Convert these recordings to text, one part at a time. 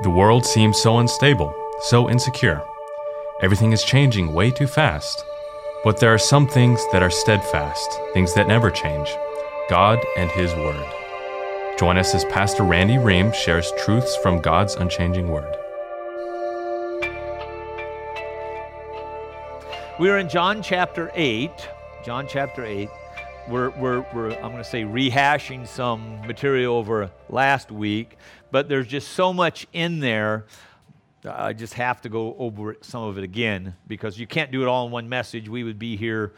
The world seems so unstable, so insecure. Everything is changing way too fast. But there are some things that are steadfast, things that never change God and His Word. Join us as Pastor Randy Ream shares truths from God's unchanging Word. We are in John chapter 8. John chapter 8. We're, we're, we're I'm going to say, rehashing some material over last week, but there's just so much in there. I just have to go over some of it again because you can't do it all in one message. We would be here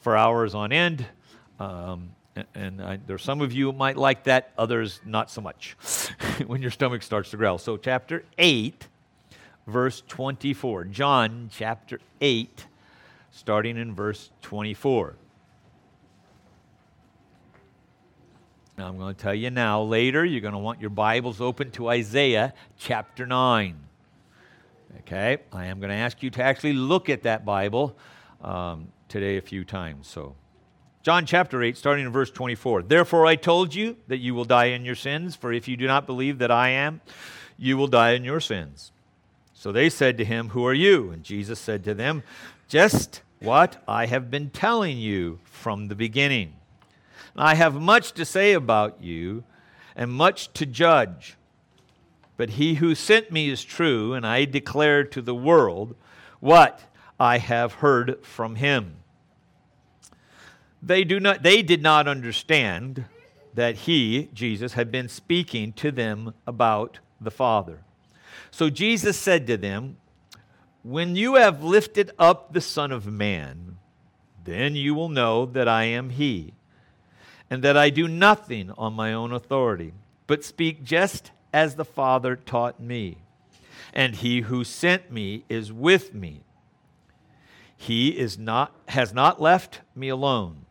for hours on end. Um, and I, there's some of you might like that, others not so much when your stomach starts to growl. So, chapter 8, verse 24. John chapter 8 starting in verse 24. Now, I'm going to tell you now, later, you're going to want your Bibles open to Isaiah chapter 9. Okay? I am going to ask you to actually look at that Bible um, today a few times. So, John chapter 8, starting in verse 24. Therefore, I told you that you will die in your sins, for if you do not believe that I am, you will die in your sins. So they said to him, Who are you? And Jesus said to them, Just what I have been telling you from the beginning. I have much to say about you and much to judge. But he who sent me is true, and I declare to the world what I have heard from him. They, do not, they did not understand that he, Jesus, had been speaking to them about the Father. So Jesus said to them, when you have lifted up the Son of Man, then you will know that I am He, and that I do nothing on my own authority, but speak just as the Father taught me. And He who sent me is with me. He is not, has not left me alone,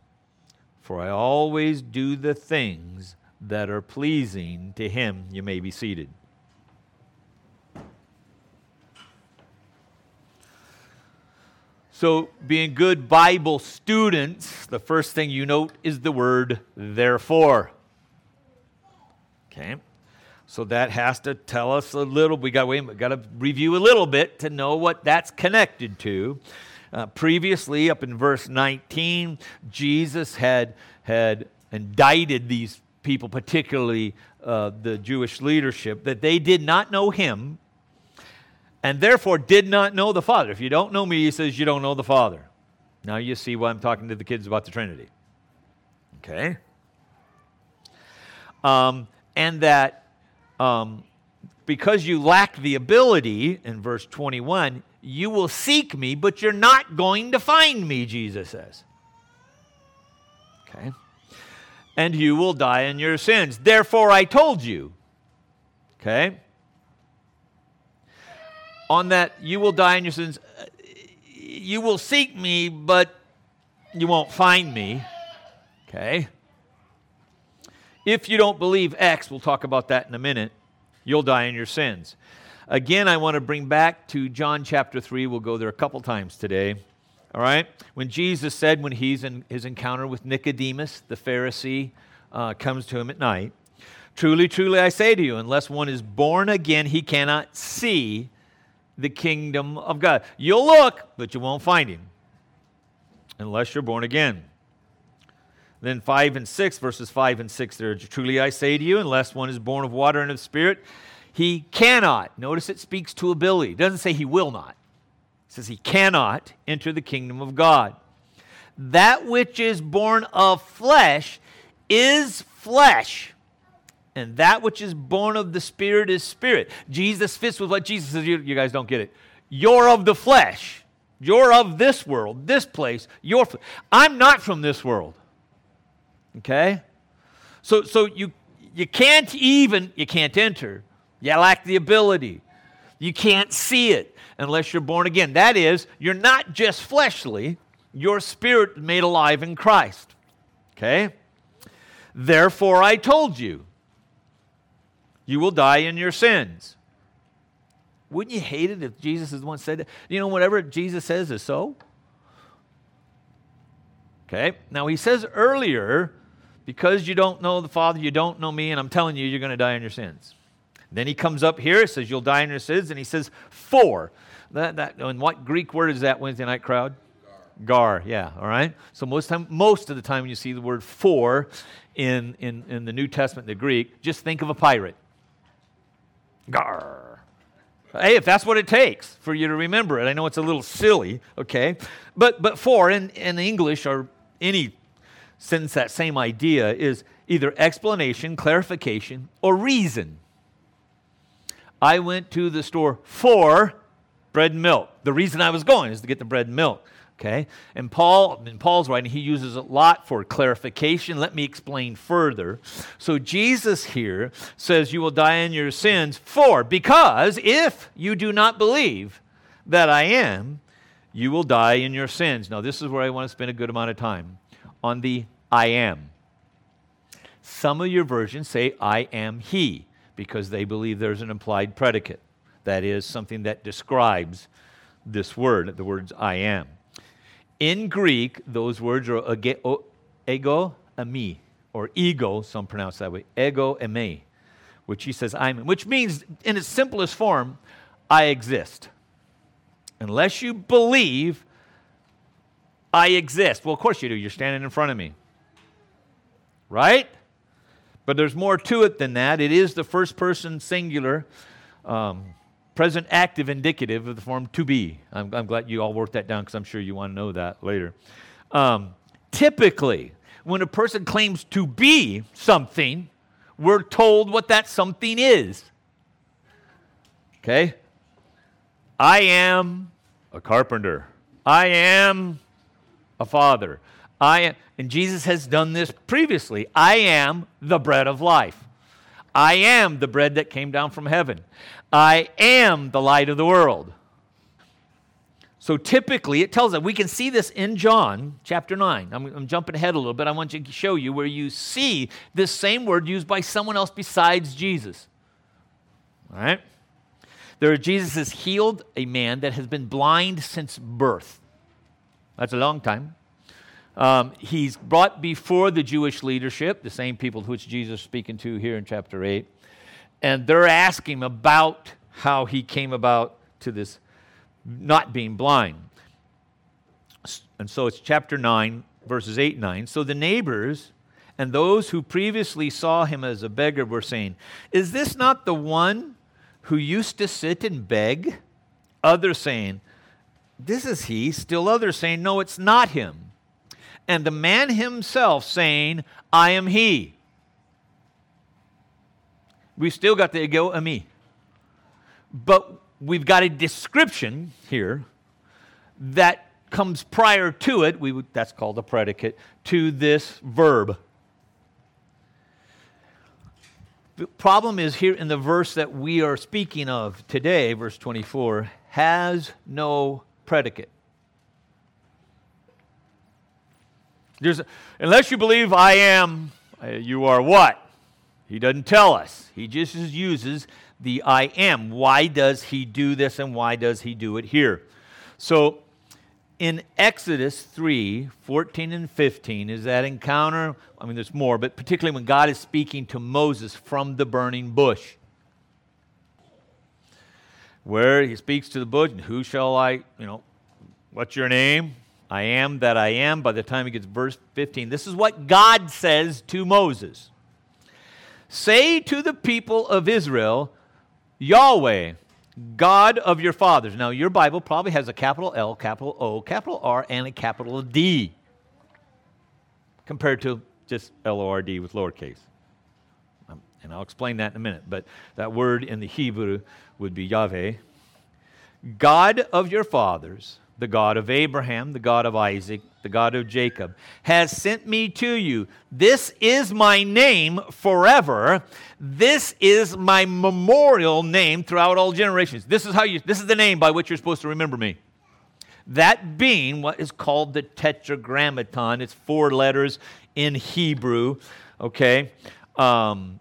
for I always do the things that are pleasing to Him. You may be seated. So, being good Bible students, the first thing you note is the word therefore. Okay? So that has to tell us a little. We got, we got to review a little bit to know what that's connected to. Uh, previously, up in verse 19, Jesus had, had indicted these people, particularly uh, the Jewish leadership, that they did not know him and therefore did not know the Father. If you don't know me, he says you don't know the Father. Now you see why I'm talking to the kids about the Trinity. Okay? Um, and that um, because you lack the ability, in verse 21, you will seek me, but you're not going to find me, Jesus says. Okay? And you will die in your sins. Therefore, I told you. Okay? On that you will die in your sins. You will seek me, but you won't find me. Okay? If you don't believe X, we'll talk about that in a minute, you'll die in your sins. Again, I want to bring back to John chapter 3. We'll go there a couple times today. All right? When Jesus said, when he's in his encounter with Nicodemus, the Pharisee, uh, comes to him at night, Truly, truly, I say to you, unless one is born again, he cannot see the kingdom of God. You'll look, but you won't find him unless you're born again. Then 5 and 6, verses 5 and 6 there. Truly I say to you, unless one is born of water and of Spirit, he cannot. Notice it speaks to ability. It doesn't say he will not. It says he cannot enter the kingdom of God. That which is born of flesh is flesh and that which is born of the Spirit is spirit. Jesus fits with what Jesus says. You, you, guys don't get it. You're of the flesh. You're of this world, this place. You're. I'm not from this world. Okay. So so you you can't even you can't enter. You lack the ability. You can't see it unless you're born again. That is, you're not just fleshly. Your spirit made alive in Christ. Okay. Therefore, I told you you will die in your sins. Wouldn't you hate it if Jesus is the one said that? You know, whatever Jesus says is so. Okay, now he says earlier, because you don't know the Father, you don't know me, and I'm telling you, you're going to die in your sins. Then he comes up here, says, You'll die in your sins, and he says, For. That, that, and what Greek word is that, Wednesday night crowd? Gar, yeah, all right? So most, time, most of the time when you see the word for in, in, in the New Testament, the Greek, just think of a pirate. Gar. Hey, if that's what it takes for you to remember it, I know it's a little silly, okay? But, but for in, in English or any sentence, that same idea is either explanation, clarification, or reason. I went to the store for bread and milk. The reason I was going is to get the bread and milk. Okay? And Paul, in Paul's writing, he uses a lot for clarification. Let me explain further. So Jesus here says, You will die in your sins, for, because if you do not believe that I am, you will die in your sins. Now, this is where I want to spend a good amount of time on the I am. Some of your versions say, I am he, because they believe there's an implied predicate. That is something that describes this word, the words I am. In Greek, those words are ego, eimi, or ego, some pronounce that way, ego, eimi, which he says I'm, which means in its simplest form, I exist. Unless you believe I exist. Well, of course you do. You're standing in front of me. Right? But there's more to it than that. It is the first person singular. Um, Present active indicative of the form to be. I'm, I'm glad you all wrote that down because I'm sure you want to know that later. Um, typically, when a person claims to be something, we're told what that something is. Okay? I am a carpenter. I am a father. I am, and Jesus has done this previously. I am the bread of life. I am the bread that came down from heaven. I am the light of the world. So typically, it tells us, we can see this in John chapter 9. I'm, I'm, jumping ahead a little bit. I want to show you where you see this same word used by someone else besides Jesus. All right? There, Jesus has healed a man that has been blind since birth. That's a long time. Um, he's brought before the Jewish leadership, the same people which Jesus is speaking to here in chapter 8 and they're asking about how he came about to this not being blind. And so it's chapter 9, verses 8 and 9. So the neighbors and those who previously saw him as a beggar were saying, Is this not the one who used to sit and beg? Others saying, This is he. Still others saying, No, it's not him. And the man himself saying, I am he we've still got the ego eimi. But we've got a description here that comes prior to it. We would, that's called a predicate to this verb. The problem is here in the verse that we are speaking of today, verse 24, has no predicate. There's, unless you believe I am, uh, you are what? He doesn't tell us. He just uses the I am. Why does he do this and why does he do it here? So in Exodus 3 14 and 15 is that encounter. I mean, there's more, but particularly when God is speaking to Moses from the burning bush. Where he speaks to the bush, and who shall I, you know, what's your name? I am that I am. By the time he gets verse 15, this is what God says to Moses. Say to the people of Israel, Yahweh, God of your fathers. Now, your Bible probably has a capital L, capital O, capital R, and a capital D compared to just L O R D with lowercase. Um, and I'll explain that in a minute. But that word in the Hebrew would be Yahweh. God of your fathers, the God of Abraham, the God of Isaac, the God of Jacob, has sent me to you. This is my name forever. This is my memorial name throughout all generations. This is how you this is the name by which you're supposed to remember me. That being what is called the tetragrammaton. It's four letters in Hebrew, okay? Um,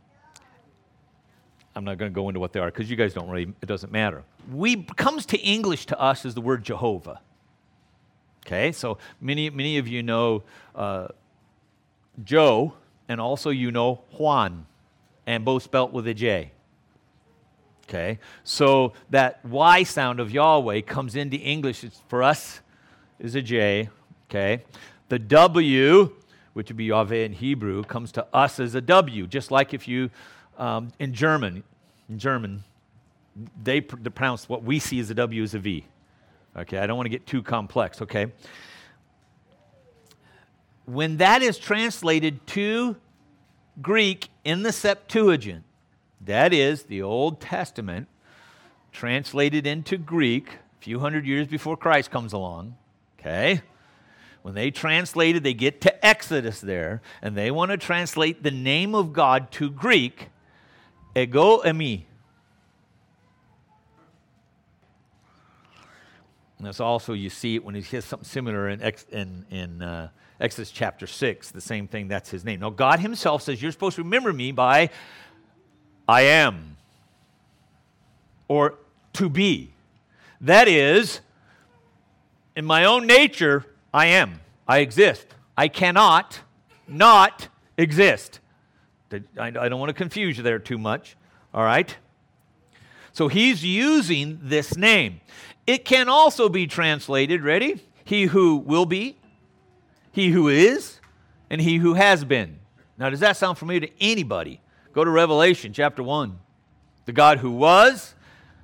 I'm not going to go into what they are because you guys don't really, it doesn't matter. We comes to English to us as the word Jehovah. Okay, so many, many of you know uh, Joe, and also you know Juan, and both spelt with a J. Okay? So that Y sound of Yahweh comes into English. It's, for us is a J. Okay? The W, which would be Yahweh in Hebrew, comes to us as a W, just like if you, um, in German, in German, they, pr- they pronounce what we see as a W as a V. Okay, I don't want to get too complex, okay? When that is translated to Greek in the Septuagint, that is the Old Testament, translated into Greek a few hundred years before Christ comes along, okay? When they translated, they get to Exodus there, and they want to translate the name of God to Greek, ego eimi. And that's also, you see it when he says something similar in, Ex, in, in uh, Exodus chapter 6, the same thing, that's his name. Now, God himself says, You're supposed to remember me by I am, or to be. That is, in my own nature, I am. I exist. I cannot not exist. I don't want to confuse you there too much, all right? So he's using this name. It can also be translated, ready? He who will be, he who is, and he who has been. Now, does that sound familiar to anybody? Go to Revelation chapter 1. The God who was,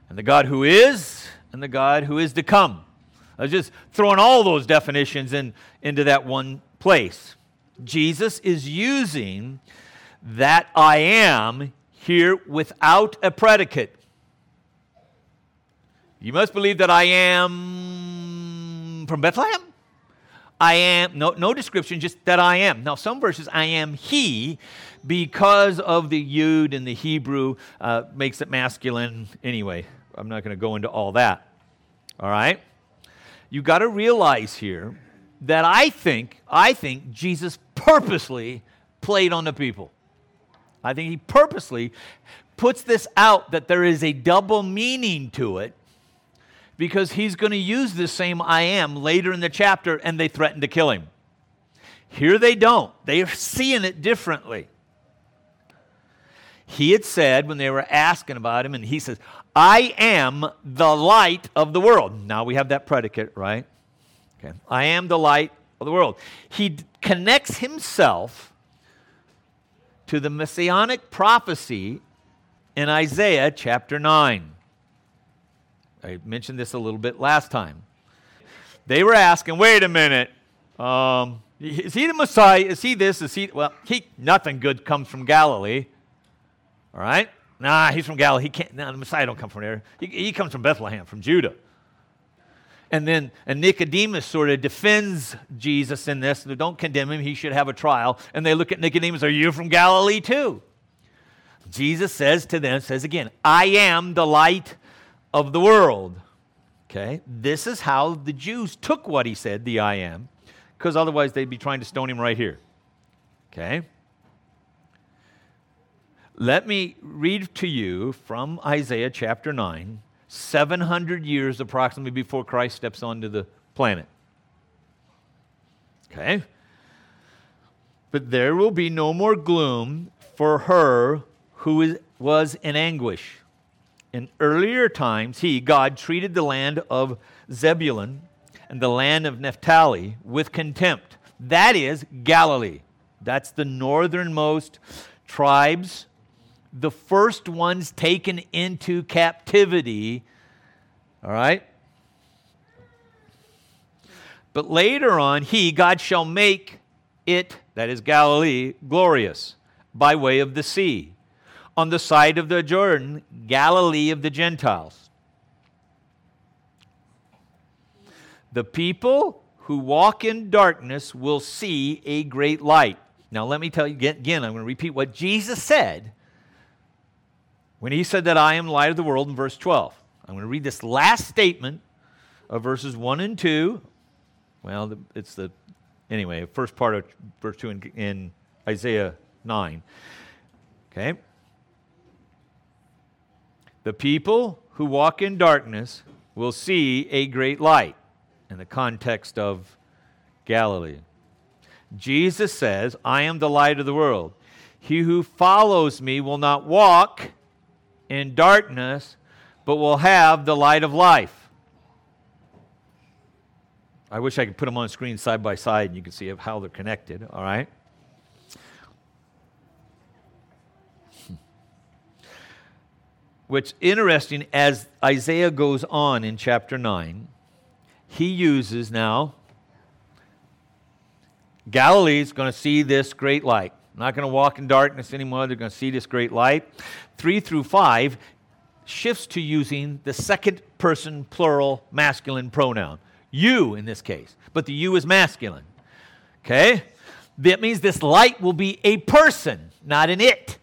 and the God who is, and the God who is to come. I was just throwing all those definitions in, into that one place. Jesus is using that I am here without a predicate. You must believe that I am from Bethlehem. I am, no, no description, just that I am. Now, some verses, I am he, because of the yud in the Hebrew, uh, makes it masculine. Anyway, I'm not going to go into all that. All right? You got to realize here that I think, I think Jesus purposely played on the people. I think he purposely puts this out that there is a double meaning to it because he's going to use this same I am later in the chapter and they threaten to kill him. Here they don't, they are seeing it differently. He had said when they were asking about him, and he says, I am the light of the world. Now we have that predicate, right? Okay. I am the light of the world. He connects himself to the messianic prophecy in Isaiah chapter 9. I mentioned this a little bit last time. They were asking, wait a minute, um, is he the Messiah? Is he this? Is he, well, he, nothing good comes from Galilee. All right? Nah, he's from Galilee. He can't, nah, the Messiah don't come from there. He, he comes from Bethlehem, from Judah. And then and Nicodemus sort of defends Jesus in this. Don't condemn him. He should have a trial. And they look at Nicodemus, Are you from Galilee too? Jesus says to them, says again, I am the light of the world. Okay? This is how the Jews took what he said, the I am, because otherwise they'd be trying to stone him right here. Okay? Let me read to you from Isaiah chapter 9, 700 years approximately before Christ steps onto the planet. Okay? But there will be no more gloom for her who is, was in anguish. In earlier times, he, God, treated the land of Zebulun and the land of Naphtali with contempt. That is Galilee. That's the northernmost tribes, the first ones taken into captivity. All right? But later on, he, God, shall make it, that is Galilee, glorious by way of the sea on the side of the Jordan, Galilee of the Gentiles. The people who walk in darkness will see a great light. Now, let me tell you again, I'm going to repeat what Jesus said when he said that I am light of the world in verse 12. I'm going to read this last statement of verses 1 and 2. Well, it's the, anyway, first part of verse 2 in, in Isaiah 9. Okay? The people who walk in darkness will see a great light in the context of Galilee. Jesus says, I am the light of the world. He who follows me will not walk in darkness, but will have the light of life. I wish I could put them on screen side by side and you can see how they're connected, all right? Hmm. What's interesting as Isaiah goes on in chapter 9, he uses now Galilee is going to see this great light. Not going to walk in darkness anymore. They're going to see this great light. Three through five shifts to using the second person plural masculine pronoun. You in this case, but the you is masculine. Okay? That means this light will be a person, not an it.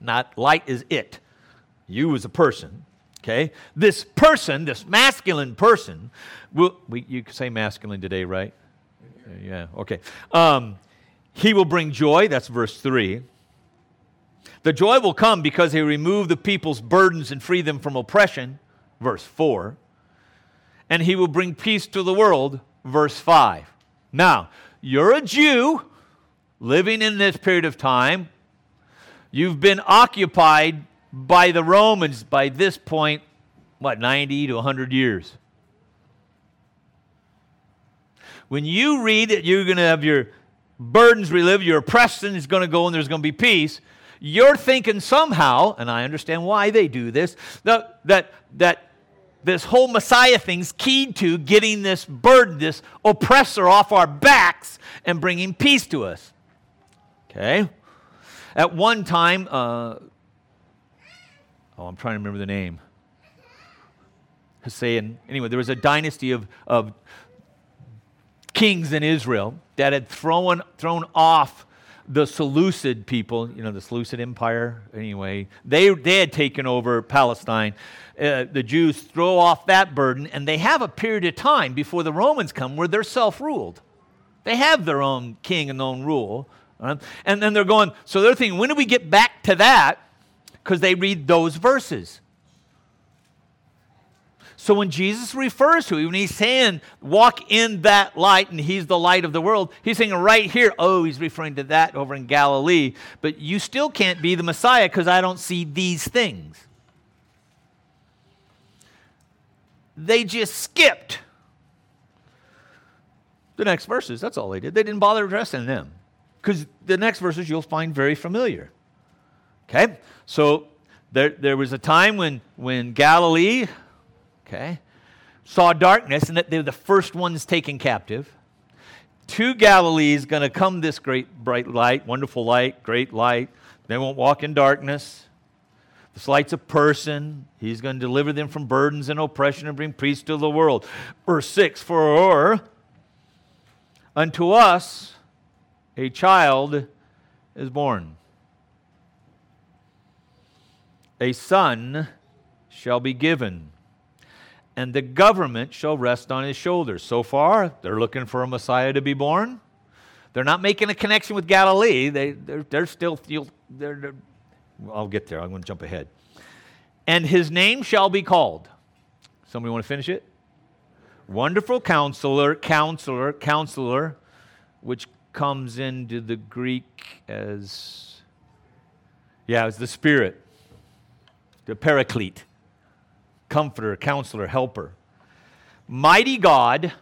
Not light is it. You is a person. Okay? This person, this masculine person, will, we, you say masculine today, right? Yeah, okay. Um, he will bring joy, that's verse 3. The joy will come because he remove the people's burdens and free them from oppression, verse 4. And he will bring peace to the world, verse 5. Now, you're a Jew living in this period of time. You've been occupied by the Romans by this point, what, 90 to 100 years. When you read that you're going to have your burdens relieved, your oppression is going to go, and there's going to be peace, you're thinking somehow, and I understand why they do this, that, that, that this whole Messiah thing's keyed to getting this burden, this oppressor off our backs and bringing peace to us. Okay? At one time, uh, oh, I'm trying to remember the name. Hussein. Anyway, there was a dynasty of, of kings in Israel that had thrown, thrown off the Seleucid people, you know, the Seleucid Empire, anyway, they, they had taken over Palestine. Uh, the Jews throw off that burden, and they have a period of time before the Romans come where they're self ruled. They have their own king and own rule. Right? And then they're going, so they're thinking, when do we get back to that? Because they read those verses. So when Jesus refers to it, when he's saying, walk in that light and he's the light of the world, he's saying right here, oh, he's referring to that over in Galilee. But you still can't be the Messiah because I don't see these things. They just skipped the next verses. That's all they did. They didn't bother addressing them because the next verses you'll find very familiar. Okay? So there, there was a time when, when Galilee okay, saw darkness and that they're the first ones taken captive. To Galilee is going to come this great bright light, wonderful light, great light. They won't walk in darkness. This light's a person. He's going to deliver them from burdens and oppression and bring peace to the world. Verse 6 For unto us a child is born, a son shall be given and the government shall rest on his shoulders. So far, they're looking for a Messiah to be born. They're not making a connection with Galilee. They, they're, they're still, they're, they're, I'll get there. I'm going to jump ahead. And his name shall be called. Somebody want to finish it? Wonderful counselor, counselor, counselor, which comes into the Greek as, yeah, as the Spirit, the Paraclete comforter, counselor, helper. Mighty God,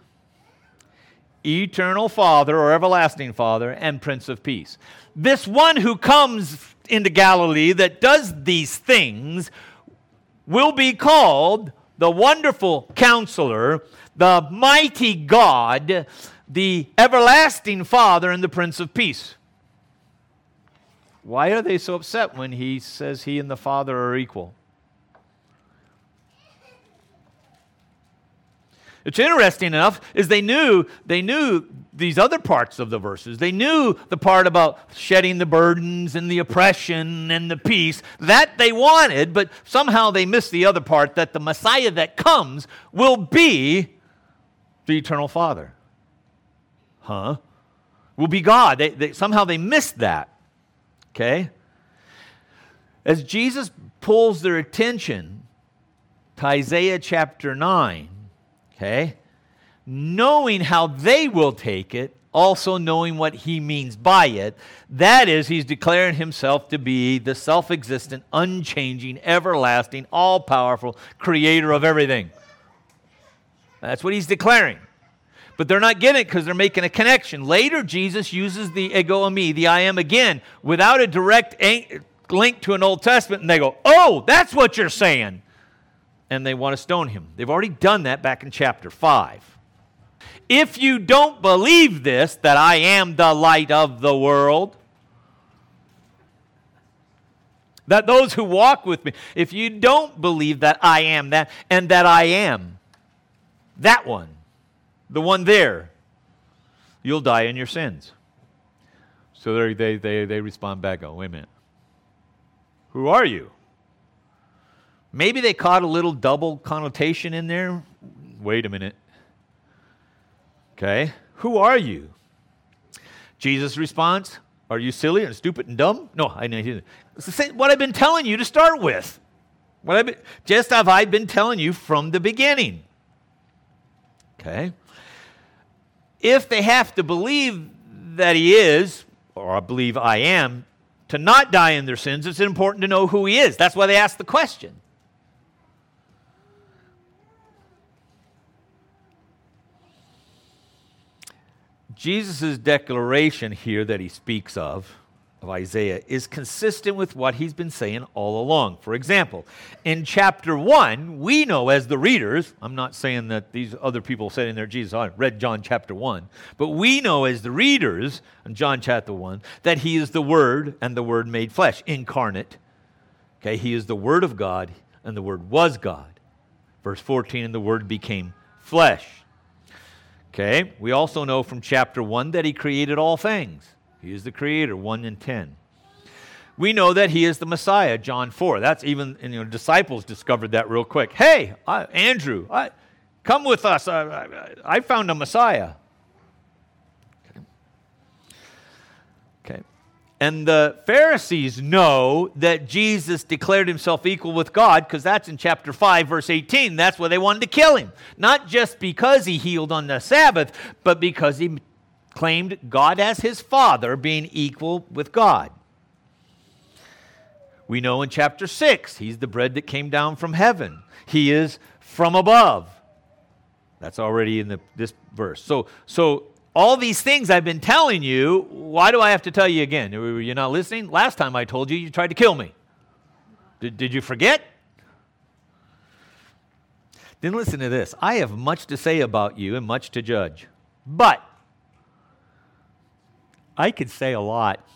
eternal Father or everlasting Father, and Prince of Peace. This one who comes into Galilee that does these things will be called the wonderful counselor, the mighty God, the everlasting Father, and the Prince of Peace. Why are they so upset when he says he and the Father are equal? It's interesting enough is they knew they knew these other parts of the verses. They knew the part about shedding the burdens and the oppression and the peace that they wanted, but somehow they missed the other part that the Messiah that comes will be the eternal Father. Huh? Will be God. They, they, somehow they missed that. Okay? As Jesus pulls their attention to Isaiah chapter 9, Okay? Knowing how they will take it, also knowing what he means by it. That is, he's declaring himself to be the self existent, unchanging, everlasting, all powerful creator of everything. That's what he's declaring. But they're not getting it because they're making a connection. Later, Jesus uses the ego eimi, the I am again, without a direct link to an Old Testament, and they go, Oh, that's what you're saying. And they want to stone him. They've already done that back in chapter 5. If you don't believe this, that I am the light of the world, that those who walk with me, if you don't believe that I am that, and that I am that one, the one there, you'll die in your sins. So they, they, they, they respond back, oh, wait a minute. Who are you? Maybe they caught a little double connotation in there. Wait a minute. Okay? Who are you? Jesus' response, Are you silly and stupid and dumb? No, I know. It's the same, what I've been telling you to start with. What I've been, just have I been telling you from the beginning. Okay? If they have to believe that he is, or I believe I am, to not die in their sins, it's important to know who he is. That's why they ask the question. Jesus' declaration here that he speaks of, of Isaiah, is consistent with what he's been saying all along. For example, in chapter 1, we know as the readers, I'm not saying that these other people said there, Jesus, I read John chapter 1, but we know as the readers in John chapter 1 that he is the Word and the Word made flesh, incarnate. Okay, he is the Word of God and the Word was God. Verse 14, and the Word became flesh. Okay, we also know from chapter 1 that he created all things. He is the creator, 1 and 10. We know that he is the Messiah, John 4. That's even, you know, disciples discovered that real quick. Hey, I, Andrew, I, come with us. I, I, found a Messiah. And the Pharisees know that Jesus declared himself equal with God because that's in chapter 5, verse 18. That's why they wanted to kill him. Not just because he healed on the Sabbath, but because he claimed God as his Father, being equal with God. We know in chapter 6, he's the bread that came down from heaven, he is from above. That's already in the, this verse. So, so all these things I've been telling you, why do I have to tell you again? You're not listening? Last time I told you, you tried to kill me. Did, did you forget? Then listen to this. I have much to say about you and much to judge. But I could say a lot.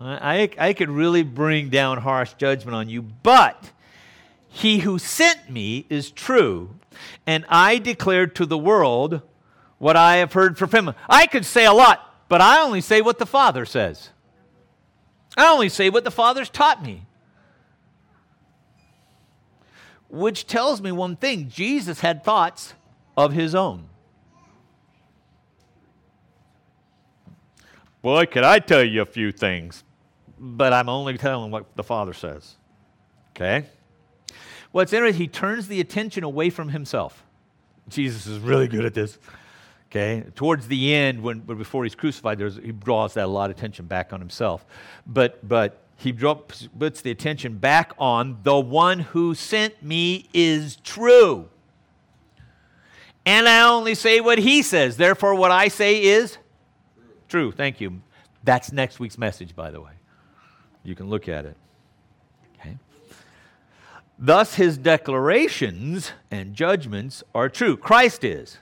I, I, I could really bring down harsh judgment on you. But he who sent me is true, and I declared to the world what I have heard from him. I could say a lot, but I only say what the Father says. I only say what the Father's taught me. Which tells me one thing Jesus had thoughts of his own. Boy, could I tell you a few things, but I'm only telling what the Father says. Okay? What's interesting, he turns the attention away from himself. Jesus is really good at this. Okay, towards the end, when, before he's crucified, he draws that a lot of attention back on himself. But, but he drops, puts the attention back on the one who sent me is true. And I only say what he says. Therefore, what I say is true. Thank you. That's next week's message, by the way. You can look at it. Okay. Thus, his declarations and judgments are true. Christ is.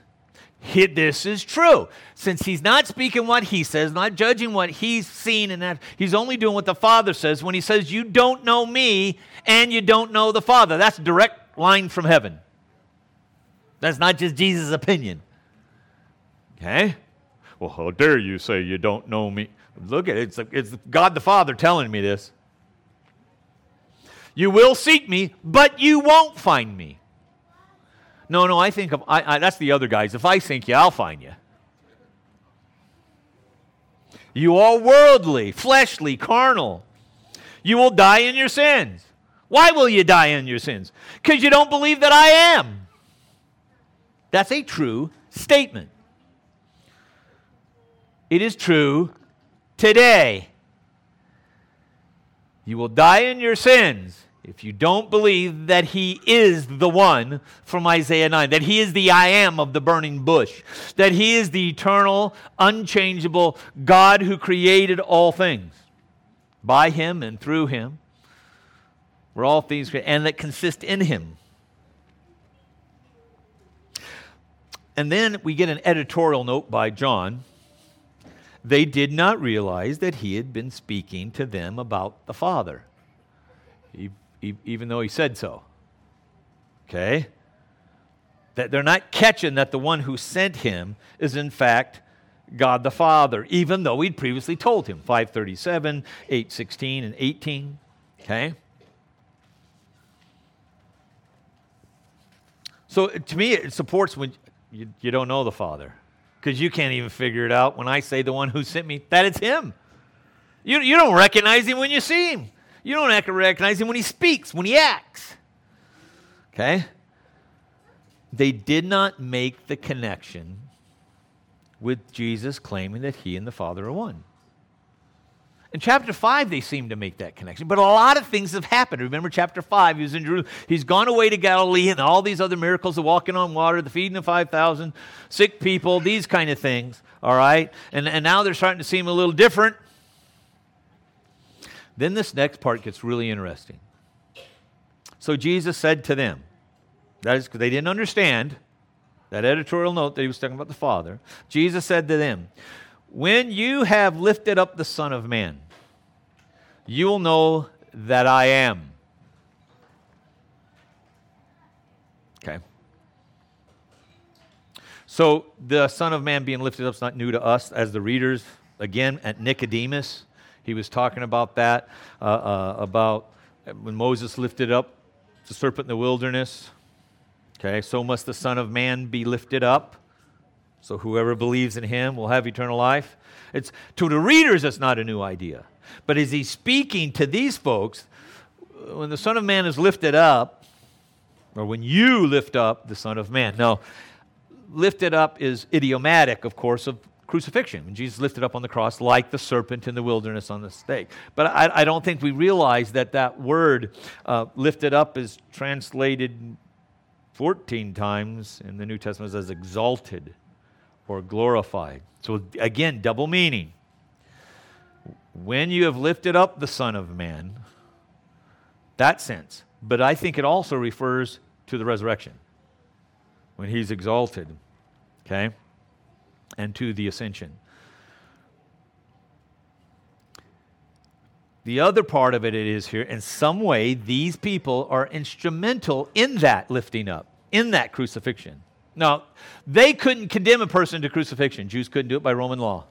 He, this is true. Since he's not speaking what he says, not judging what he's seen, and that he's only doing what the Father says when he says, You don't know me and you don't know the Father. That's a direct line from heaven. That's not just Jesus' opinion. Okay? Well, how dare you say you don't know me? Look at it. It's, it's God the Father telling me this. You will seek me, but you won't find me. No, no, I think of, I, I, that's the other guys. If I sink you, I'll find you. You are worldly, fleshly, carnal. You will die in your sins. Why will you die in your sins? Because you don't believe that I am. That's a true statement. it is true today. You will die in your sins if you don't believe that He is the one from Isaiah 9, that He is the I am of the burning bush, that He is the eternal, unchangeable God who created all things by Him and through Him, were all things and that consist in Him. And then we get an editorial note by John. They did not realize that he had been speaking to them about the Father, even though he said so. Okay? That they're not catching that the one who sent him is, in fact, God the Father, even though he'd previously told him 537, 816, and 18. Okay? So to me, it supports when you, you don't know the Father because you can't even figure it out when I say the one who sent me, that it's Him. You, you don't recognize Him when you see Him. You don't have to recognize Him when He speaks, when He acts. Okay? They did not make the connection with Jesus claiming that He and the Father are one. In chapter 5, they seem to make that connection. But a lot of things have happened. Remember, chapter 5, he was in Jerusalem. He's gone away to Galilee and all these other miracles the walking on water, the feeding of 5,000, sick people, these kind of things. All right? And, and now they're starting to seem a little different. Then this next part gets really interesting. So Jesus said to them, that is because they didn't understand that editorial note that he was talking about the Father. Jesus said to them, when you have lifted up the Son of Man, you will know that I am. Okay. So the Son of Man being lifted up is not new to us as the readers. Again, at Nicodemus, he was talking about that, uh, uh, about when Moses lifted up the serpent in the wilderness. Okay, so must the Son of Man be lifted up so whoever believes in him will have eternal life. It's to the readers it's not a new idea. But as he's speaking to these folks, when the Son of Man is lifted up, or when you lift up the Son of Man. Now, lifted up is idiomatic, of course, of crucifixion. When Jesus lifted up on the cross like the serpent in the wilderness on the stake. But I, I don't think we realize that that word uh, lifted up is translated 14 times in the New Testament as exalted or glorified. So again, double meaning. When you have lifted up the Son of Man, that sense. But I think it also refers to the resurrection when he's exalted, okay, and to the ascension. The other part of it is here, in some way, these people are instrumental in that lifting up, in that crucifixion. Now, they couldn't condemn a person to crucifixion. Jews couldn't do it by Roman law.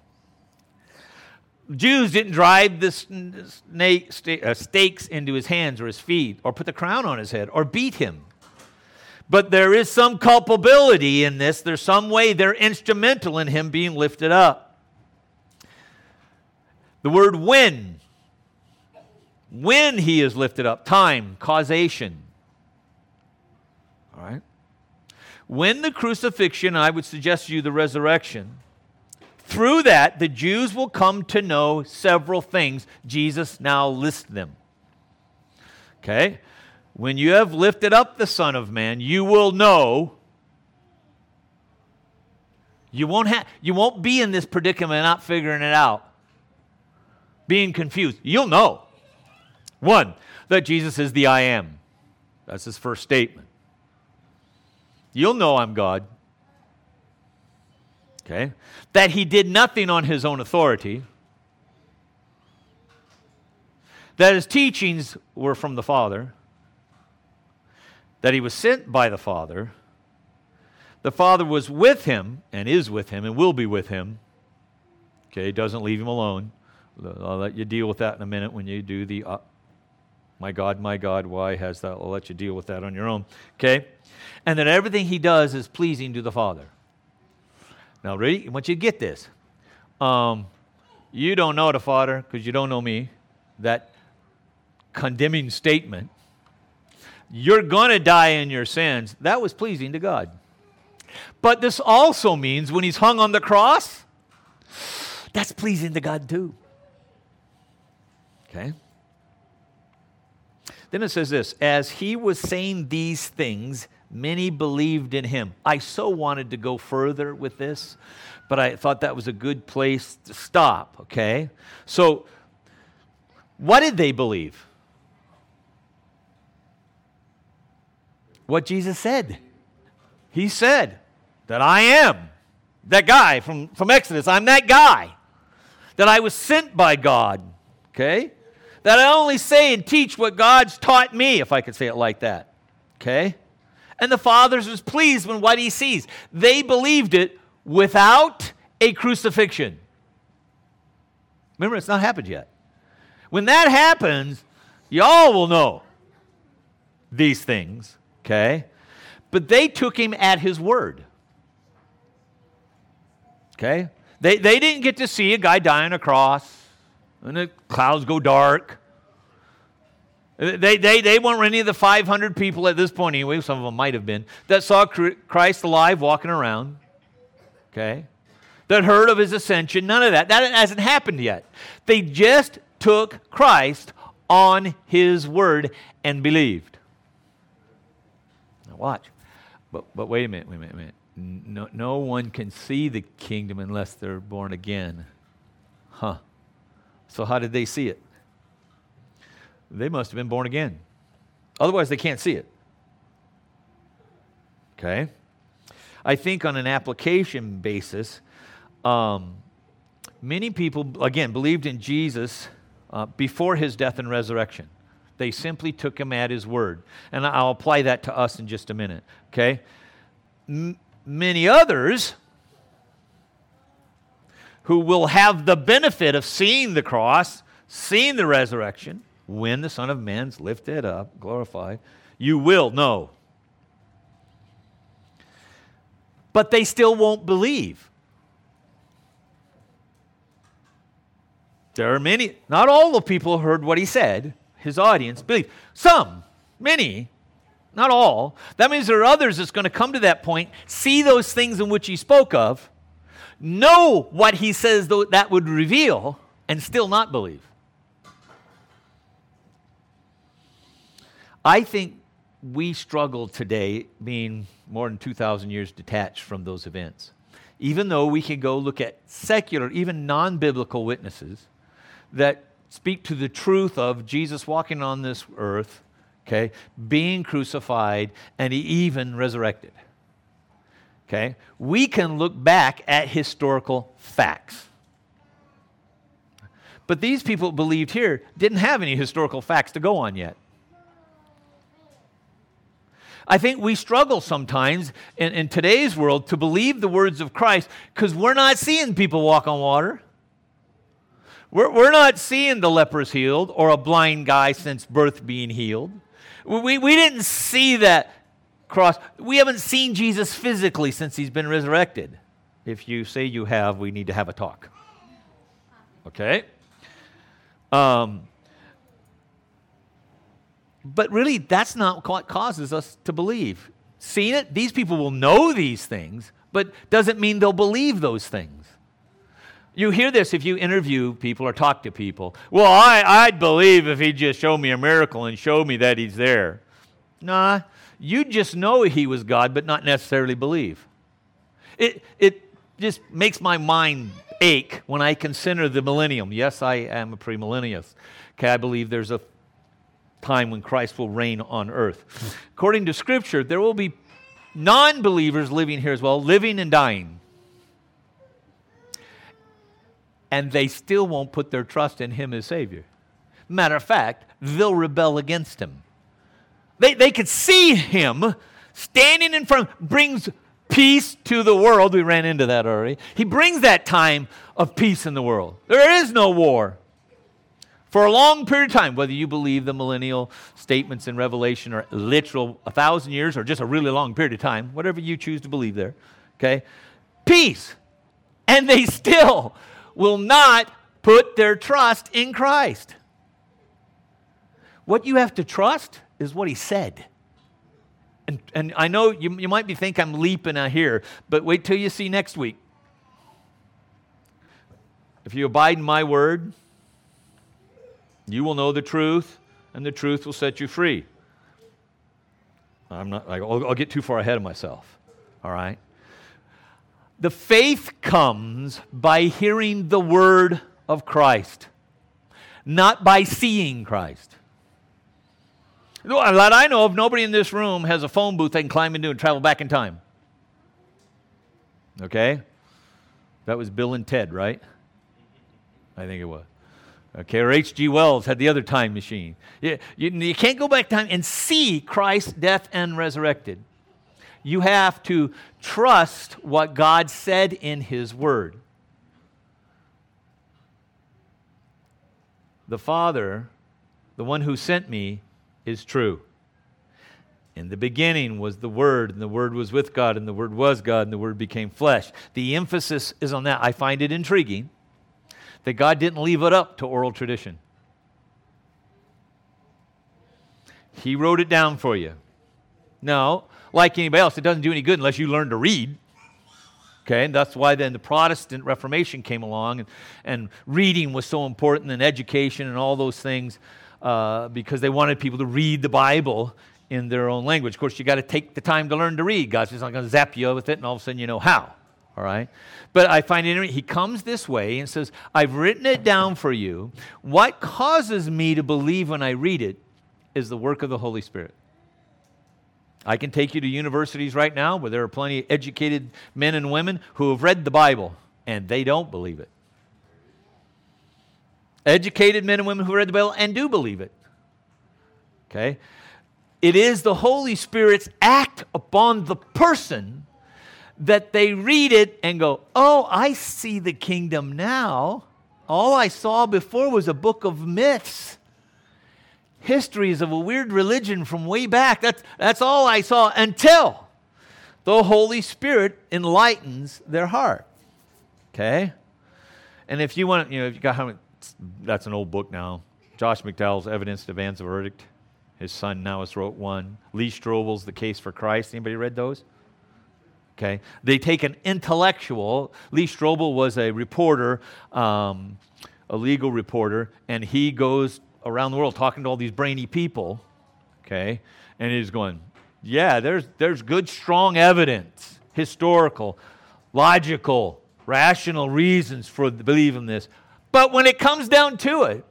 Jews didn't drive the uh, stakes into his hands or his feet, or put the crown on his head, or beat him. But there is some culpability in this. There's some way they're instrumental in him being lifted up. The word when, when he is lifted up, time, causation. All right? when the crucifixion, I would suggest to you the resurrection, through that, the Jews will come to know several things. Jesus now lists them. Okay? When you have lifted up the Son of Man, you will know. You won't, have, you won't be in this predicament not figuring it out, being confused. You'll know. One, that Jesus is the I am. That's his first statement. You'll know I'm God. Okay? That he did nothing on his own authority. That his teachings were from the Father. That he was sent by the Father. The Father was with him and is with him and will be with him. Okay, doesn't leave him alone. I'll let you deal with that in a minute when you do the uh, my God, my God, why has that? I'll let you deal with that on your own. Okay? And that everything he does is pleasing to the Father. Now, ready? Want you get this. Um, you don't know the Father because you don't know me. That condemning statement. You're going to die in your sins. That was pleasing to God. But this also means when he's hung on the cross, That's pleasing to God too. Okay? Then it says this As he was saying these things, many believed in him. I so wanted to go further with this, but I thought that was a good place to stop, okay? So, what did they believe? What Jesus said. He said that I am that guy from, from Exodus. I'm that guy. That I was sent by God, okay? That I only say and teach what God's taught me, if I could say it like that, okay? And the fathers was pleased when what he sees. They believed it without a crucifixion. Remember, it's not happened yet. When that happens, y'all will know these things, okay? But they took him at his word. Okay? They, they didn't get to see a guy die on a cross and the clouds go dark. They, they, they weren't any of the 500 people at this point, anyway, some of them might have been, that saw Christ alive walking around. Okay? That heard of his ascension. None of that. That hasn't happened yet. They just took Christ on his word and believed. Watch. But, but wait a minute, wait a minute, wait a minute. No, no one can see the kingdom unless they're born again. Huh. So, how did they see it? They must have been born again. Otherwise, they can't see it. Okay? I think on an application basis, um, many people, again, believed in Jesus uh, before his death and resurrection. They simply took him at his word. And I'll apply that to us in just a minute. Okay? M- many others who will have the benefit of seeing the cross, seeing the resurrection, when the Son of Man's lifted up, glorified, you will know. But they still won't believe. There are many, not all the people heard what he said, his audience believe. Some, many, not all. That means there are others that's going to come to that point, see those things in which he spoke of, know what he says that would reveal, and still not believe. I think we struggle today being more than 2,000 years detached from those events. Even though we can go look at secular, even non biblical witnesses that speak to the truth of Jesus walking on this earth, okay, being crucified, and he even resurrected. Okay? We can look back at historical facts. But these people believed here didn't have any historical facts to go on yet. I think we struggle sometimes in, in today's world to believe the words of Christ because we're not seeing people walk on water. We're, we're not seeing the lepers healed or a blind guy since birth being healed. We, we didn't see that cross. We haven't seen Jesus physically since he's been resurrected. If you say you have, we need to have a talk. Okay? Um, but really, that's not what causes us to believe. Seeing it, these people will know these things, but doesn't mean they'll believe those things. You hear this if you interview people or talk to people. Well, I, I'd believe if he'd just show me a miracle and show me that he's there. Nah, you just know he was God, but not necessarily believe. It, it just makes my mind ache when I consider the millennium. Yes, I am a premillennialist. Okay, I believe there's a time when Christ will reign on earth. According to Scripture, there will be non believers living here as well, living and dying and they still won't put their trust in him as Savior. Matter of fact, they'll rebel against him. They, they could see him standing in front, brings peace to the world. We ran into that already. He brings that time of peace in the world. There is no war. For a long period of time, whether you believe the millennial statements in Revelation are literal, a thousand years, or just a really long period of time, whatever you choose to believe there, okay? Peace. And they still will not put their trust in Christ. What you have to trust is what he said. And, and I know you, you might be thinking I'm leaping out here, but wait till you see next week. If you abide in my word, you will know the truth, and the truth will set you free. I'm not, I'll, I'll get too far ahead of myself. All right? The faith comes by hearing the word of Christ, not by seeing Christ. A lot I know of, nobody in this room has a phone booth they can climb into and travel back in time. Okay? That was Bill and Ted, right? I think it was. Okay, or H.G. Wells had the other time machine. You, you, you can't go back time and see Christ's death and resurrected. You have to trust what God said in His Word. The Father, the one who sent me, is true. In the beginning was the Word, and the Word was with God, and the Word was God, and the Word became flesh. The emphasis is on that. I find it intriguing that God didn't leave it up to oral tradition. He wrote it down for you. No, like anybody else, it doesn't do any good unless you learn to read. Okay, and that's why then the Protestant Reformation came along, and, and reading was so important, and education and all those things, uh, because they wanted people to read the Bible in their own language. Of course, you got to take the time to learn to read. God's just not going to zap you with it, and all of a sudden you know how. All right? But I find it, he comes this way and says, I've written it down for you. What causes me to believe when I read it is the work of the Holy Spirit. I can take you to universities right now where there are plenty of educated men and women who have read the Bible and they don't believe it. Educated men and women who read the Bible and do believe it. Okay? It is the Holy Spirit's act upon the person that they read it and go, Oh, I see the kingdom now. All I saw before was a book of myths, histories of a weird religion from way back. That's, that's all I saw until the Holy Spirit enlightens their heart. Okay? And if you want, you know, if you got how that's an old book now. Josh McDowell's Evidence That Demands the Verdict. His son now has wrote one. Lee Strobel's The Case for Christ. Anybody read those? Okay, they take an intellectual. Lee Strobel was a reporter, um, a legal reporter, and he goes around the world talking to all these brainy people. Okay, and he's going, yeah, there's there's good, strong evidence, historical, logical, rational reasons for believing this. But when it comes down to it,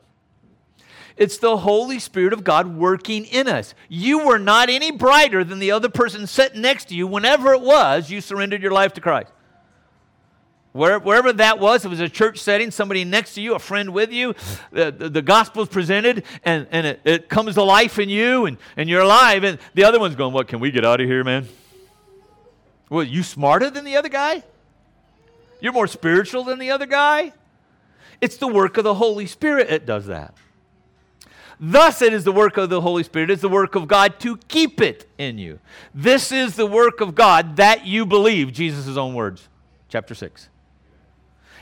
it's the Holy Spirit of God working in us. You were not any brighter than the other person sitting next to you whenever it was you surrendered your life to Christ. Where, wherever that was, it was a church setting, somebody next to you, a friend with you, the, the, the gospel is presented, and, and it, it comes to life in you, and, and you're alive. And the other one's going, What, can we get out of here, man? Well, you smarter than the other guy? You're more spiritual than the other guy? It's the work of the Holy Spirit that does that. Thus, it is the work of the Holy Spirit, it's the work of God to keep it in you. This is the work of God that you believe, Jesus' own words, chapter 6.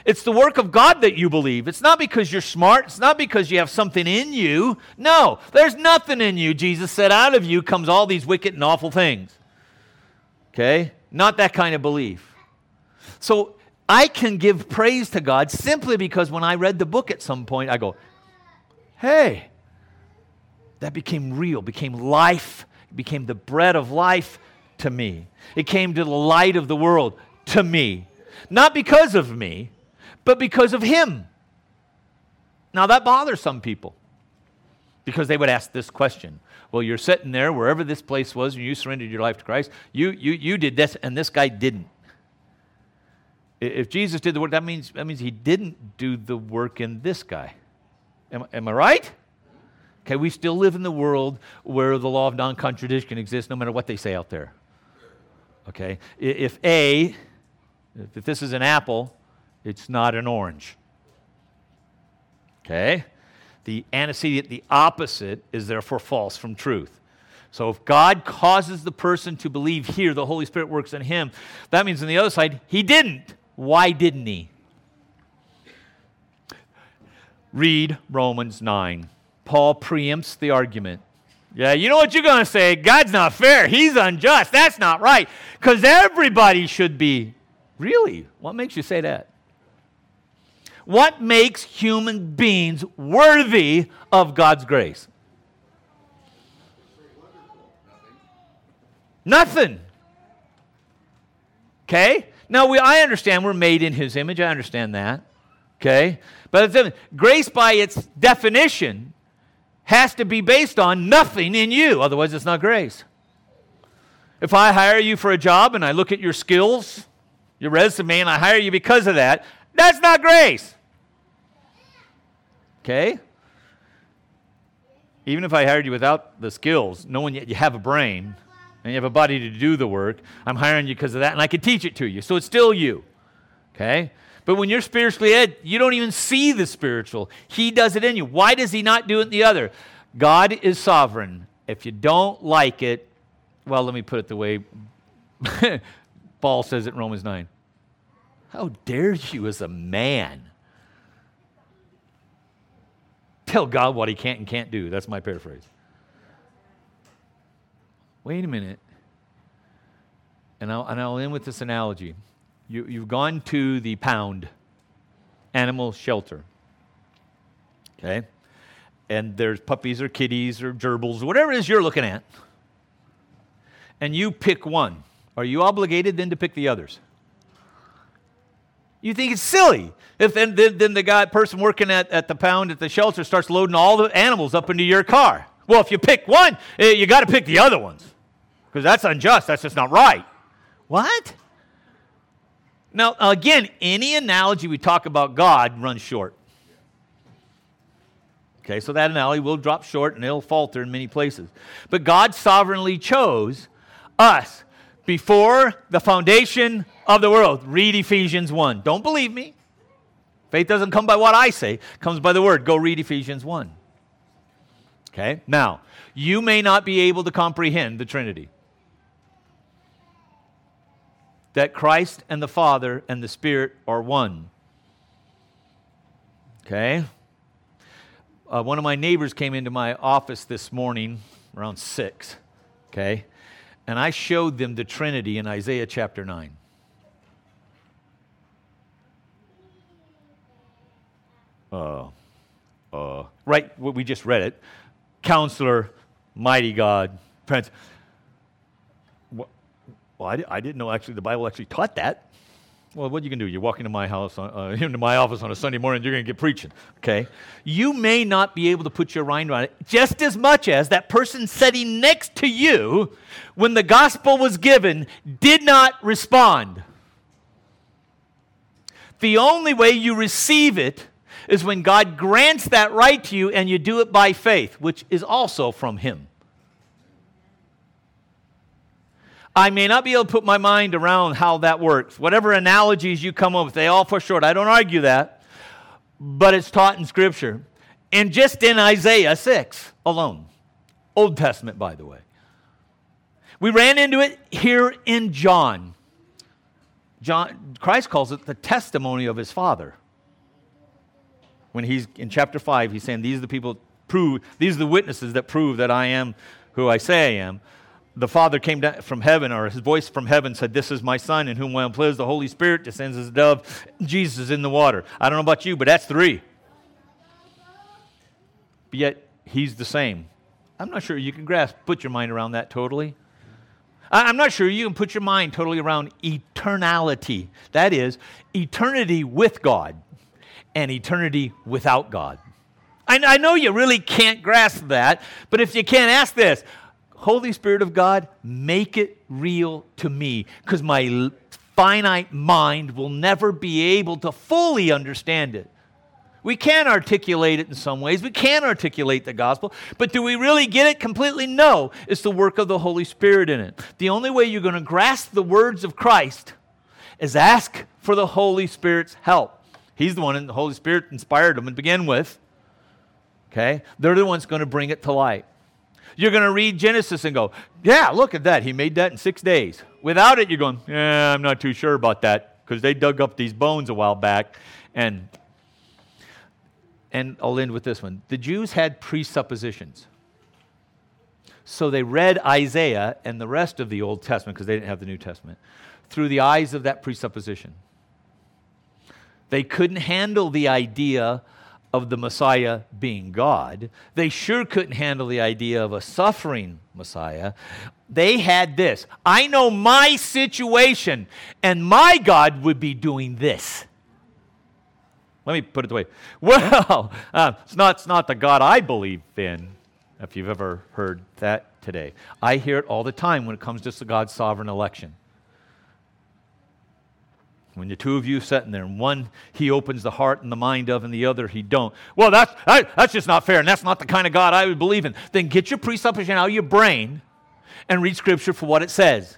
It's the work of God that you believe. It's not because you're smart. It's not because you have something in you. No, there's nothing in you. Jesus said, out of you comes all these wicked and awful things. Okay? Not that kind of belief. So I can give praise to God simply because when I read the book at some point, I go, hey, that became real, became life, became the bread of life to me. It came to the light of the world to me. Not because of me, but because of Him. Now that bothers some people because they would ask this question. Well, you're sitting there wherever this place was and you surrendered your life to Christ. You, you, you did this, and this guy didn't. If Jesus did the work, that means, that means he didn't do the work in this guy. Am, am I right? Okay, we still live in the world where the law of non contradiction exists no matter what they say out there. Okay, if A, if this is an apple, it's not an orange. Okay, the antecedent, the opposite, is therefore false from truth. So if God causes the person to believe here, the Holy Spirit works in him, that means on the other side, he didn't. Why didn't he? Read Romans 9. Paul preempts the argument. Yeah, you know what you're going to say? God's not fair. He's unjust. That's not right. Because everybody should be. Really? What makes you say that? What makes human beings worthy of God's grace? Nothing. Okay? Now, we, I understand we're made in His image. I understand that. Okay? But grace, by its definition, has to be based on nothing in you. Otherwise, it's not grace. If I hire you for a job and I look at your skills, your resume, and I hire you because of that, that's not grace. Okay? Even if I hired you without the skills, knowing yet you have a brain and you have a body to do the work, I'm hiring you because of that, and I can teach it to you. So it's still you. Okay? But when you're spiritually ed, you don't even see the spiritual. He does it in you. Why does he not do it in the other? God is sovereign. If you don't like it, well, let me put it the way Paul says it in Romans 9. How dare you as a man tell God what he can't and can't do? That's my paraphrase. Wait a minute. And I'll, and I'll end with this analogy. You, you've gone to the pound animal shelter. Okay? And there's puppies or kitties or gerbils, whatever it is you're looking at. And you pick one. Are you obligated then to pick the others? You think it's silly. If then, then, then the guy, person working at, at the pound at the shelter starts loading all the animals up into your car. Well, if you pick one, eh, you got to pick the other ones because that's unjust. That's just not right. What? Now, again, any analogy we talk about God runs short. Okay, so that analogy will drop short and it'll falter in many places. But God sovereignly chose us before the foundation of the world. Read Ephesians 1. Don't believe me. Faith doesn't come by what I say, comes by the word. Go read Ephesians 1. Okay? Now, you may not be able to comprehend the Trinity. That Christ and the Father and the Spirit are one. Okay? Uh, one of my neighbors came into my office this morning around 6. Okay? and I showed them the Trinity in Isaiah chapter 9. Uh, uh, right, we just read it. Counselor, mighty God, Prince. Well, I, didn't know actually the Bible actually taught that. Well, what you can do? You walk into my house, on, uh, into my office on a Sunday morning, you're going to get preaching. Okay, you may not be able to put your mind around it just as much as that person sitting next to you, when the gospel was given, did not respond. The only way you receive it is when God grants that right to you, and you do it by faith, which is also from Him. I may not be able to put my mind around how that works. Whatever analogies you come up with, they all fall short. I don't argue that, but it's taught in Scripture. And just in Isaiah 6 alone, Old Testament, by the way. We ran into it here in John. John Christ calls it the testimony of his Father. When he's in chapter 5, he's saying, These are the people prove, these are the witnesses that prove that I am who I say I am the Father came down from heaven, or his voice from heaven said, This is my Son in whom I am pleased. The Holy Spirit descends as a dove. Jesus is in the water. I don't know about you, but that's three. But yet, he's the same. I'm not sure you can grasp, put your mind around that totally. I'm not sure you can put your mind totally around eternality. That is, eternity with God and eternity without God. I, I know you really can't grasp that, but if you can't ask this, Holy Spirit of God, make it real to me because my finite mind will never be able to fully understand it. We can articulate it in some ways. We can articulate the gospel, but do we really get it completely? No. It's the work of the Holy Spirit in it. The only way you're going to grasp the words of Christ is ask for the Holy Spirit's help. He's the one, and the Holy Spirit inspired them to begin with. Okay? They're the ones going to bring it to light. You're going to read Genesis and go, yeah, look at that. He made that in six days. Without it, you're going, yeah, I'm not too sure about that because they dug up these bones a while back. And, and I'll end with this one. The Jews had presuppositions. So they read Isaiah and the rest of the Old Testament because they didn't have the New Testament through the eyes of that presupposition. They couldn't handle the idea of the Messiah being God. They sure couldn't handle the idea of a suffering Messiah. They had this I know my situation, and my God would be doing this. Let me put it the way. Well, uh, it's, not, it's not the God I believe in, if you've ever heard that today. I hear it all the time when it comes to God's sovereign election. When the two of you sitting there, and one he opens the heart and the mind of, and the other he don't. Well, that's, that, that's just not fair, and that's not the kind of God I would believe in. Then get your presupposition out of your brain and read Scripture for what it says.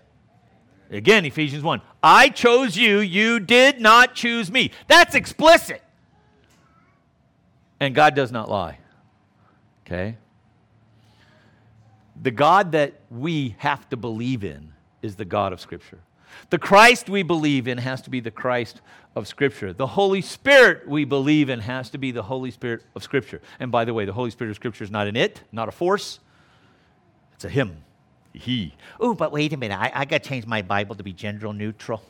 Again, Ephesians 1. I chose you, you did not choose me. That's explicit. And God does not lie. Okay? The God that we have to believe in is the God of Scripture. The Christ we believe in has to be the Christ of Scripture. The Holy Spirit we believe in has to be the Holy Spirit of Scripture. And by the way, the Holy Spirit of Scripture is not an it, not a force, it's a him. He. Oh, but wait a minute. I, I got to change my Bible to be gender neutral.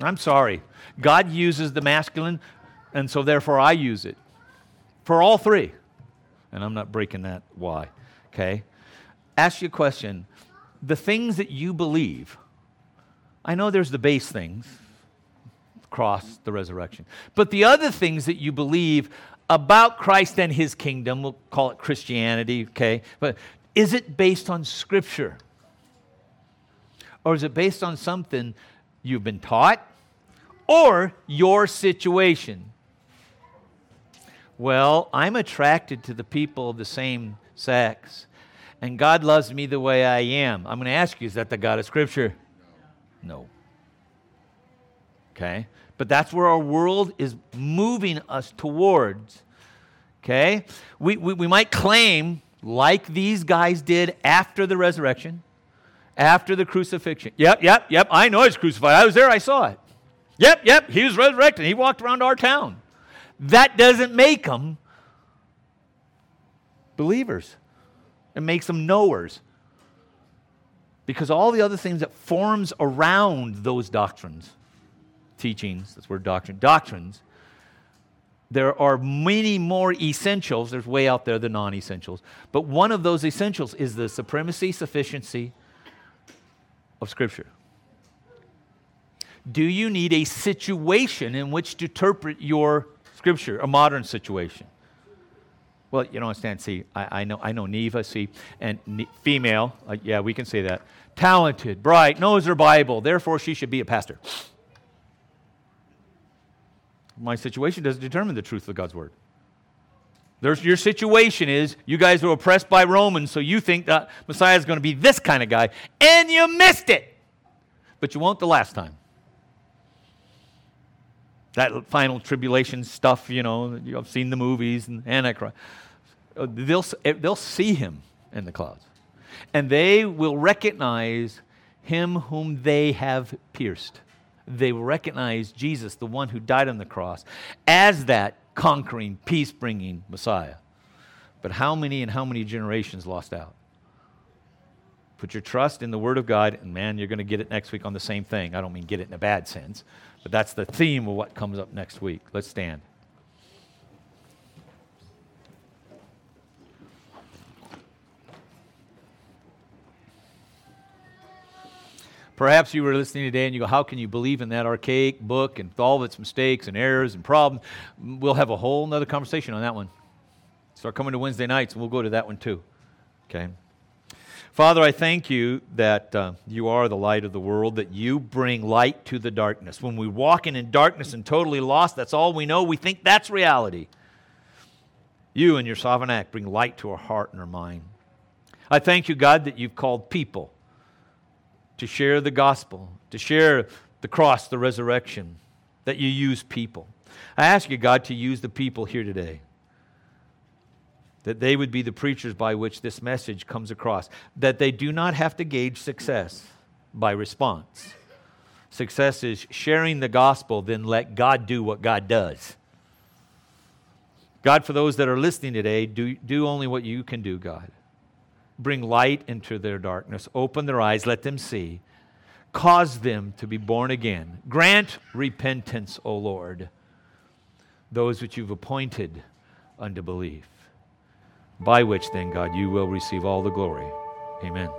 I'm sorry. God uses the masculine, and so therefore I use it for all three. And I'm not breaking that why. Okay? Ask you a question the things that you believe, I know there's the base things, cross, the resurrection, but the other things that you believe about Christ and his kingdom, we'll call it Christianity, okay? But is it based on Scripture? Or is it based on something you've been taught or your situation? Well, I'm attracted to the people of the same sex and God loves me the way I am. I'm going to ask you, is that the God of Scripture? No. Okay? But that's where our world is moving us towards. Okay? We, we, we might claim, like these guys did after the resurrection, after the crucifixion. Yep, yep, yep. I know he's crucified. I was there, I saw it. Yep, yep, he was resurrected. He walked around our town. That doesn't make them believers. It makes them knowers. Because all the other things that forms around those doctrines, teachings, that's where doctrine, doctrines, there are many more essentials. There's way out there the non essentials. But one of those essentials is the supremacy, sufficiency of Scripture. Do you need a situation in which to interpret your Scripture, a modern situation? Well, you don't understand. See, I, I know, I know Neva. See, and ne- female. Uh, yeah, we can say that. Talented, bright, knows her Bible. Therefore, she should be a pastor. My situation doesn't determine the truth of God's word. There's, your situation is you guys were oppressed by Romans, so you think that Messiah is going to be this kind of guy, and you missed it. But you won't the last time. That final tribulation stuff, you know, you've seen the movies and Antichrist. They'll, eh, they'll see him in the clouds. And they will recognize him whom they have pierced. They will recognize Jesus, the one who died on the cross, as that conquering, peace bringing Messiah. But how many and how many generations lost out? Put your trust in the Word of God, and man, you're going to get it next week on the same thing. I don't mean get it in a bad sense, but that's the theme of what comes up next week. Let's stand. Perhaps you were listening today and you go, How can you believe in that archaic book and all of its mistakes and errors and problems? We'll have a whole other conversation on that one. Start coming to Wednesday nights and we'll go to that one too. Okay? Father, I thank you that uh, you are the light of the world, that you bring light to the darkness. When we walk in, in darkness and totally lost, that's all we know. We think that's reality. You and your sovereign act bring light to our heart and our mind. I thank you, God, that you've called people to share the gospel, to share the cross, the resurrection, that you use people. I ask you, God, to use the people here today, that they would be the preachers by which this message comes across, that they do not have to gauge success by response. Success is sharing the gospel, then let God do what God does. God, for those that are listening today, do, do only what you can do, God bring light into their darkness, open their eyes, let them see. cause them to be born again. Grant repentance, O Lord, those which you've appointed unto belief. By which then, God, you will receive all the glory. Amen.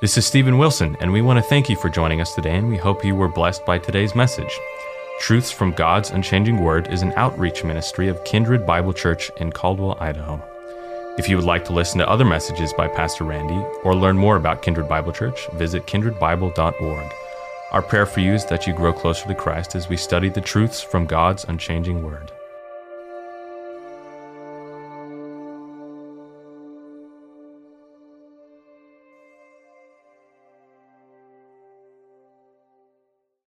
This is Stephen Wilson, and we want to thank you for joining us today, and we hope you were blessed by today's message. Truths from God's Unchanging Word is an outreach ministry of Kindred Bible Church in Caldwell, Idaho. If you would like to listen to other messages by Pastor Randy or learn more about Kindred Bible Church, visit kindredbible.org. Our prayer for you is that you grow closer to Christ as we study the truths from God's unchanging Word.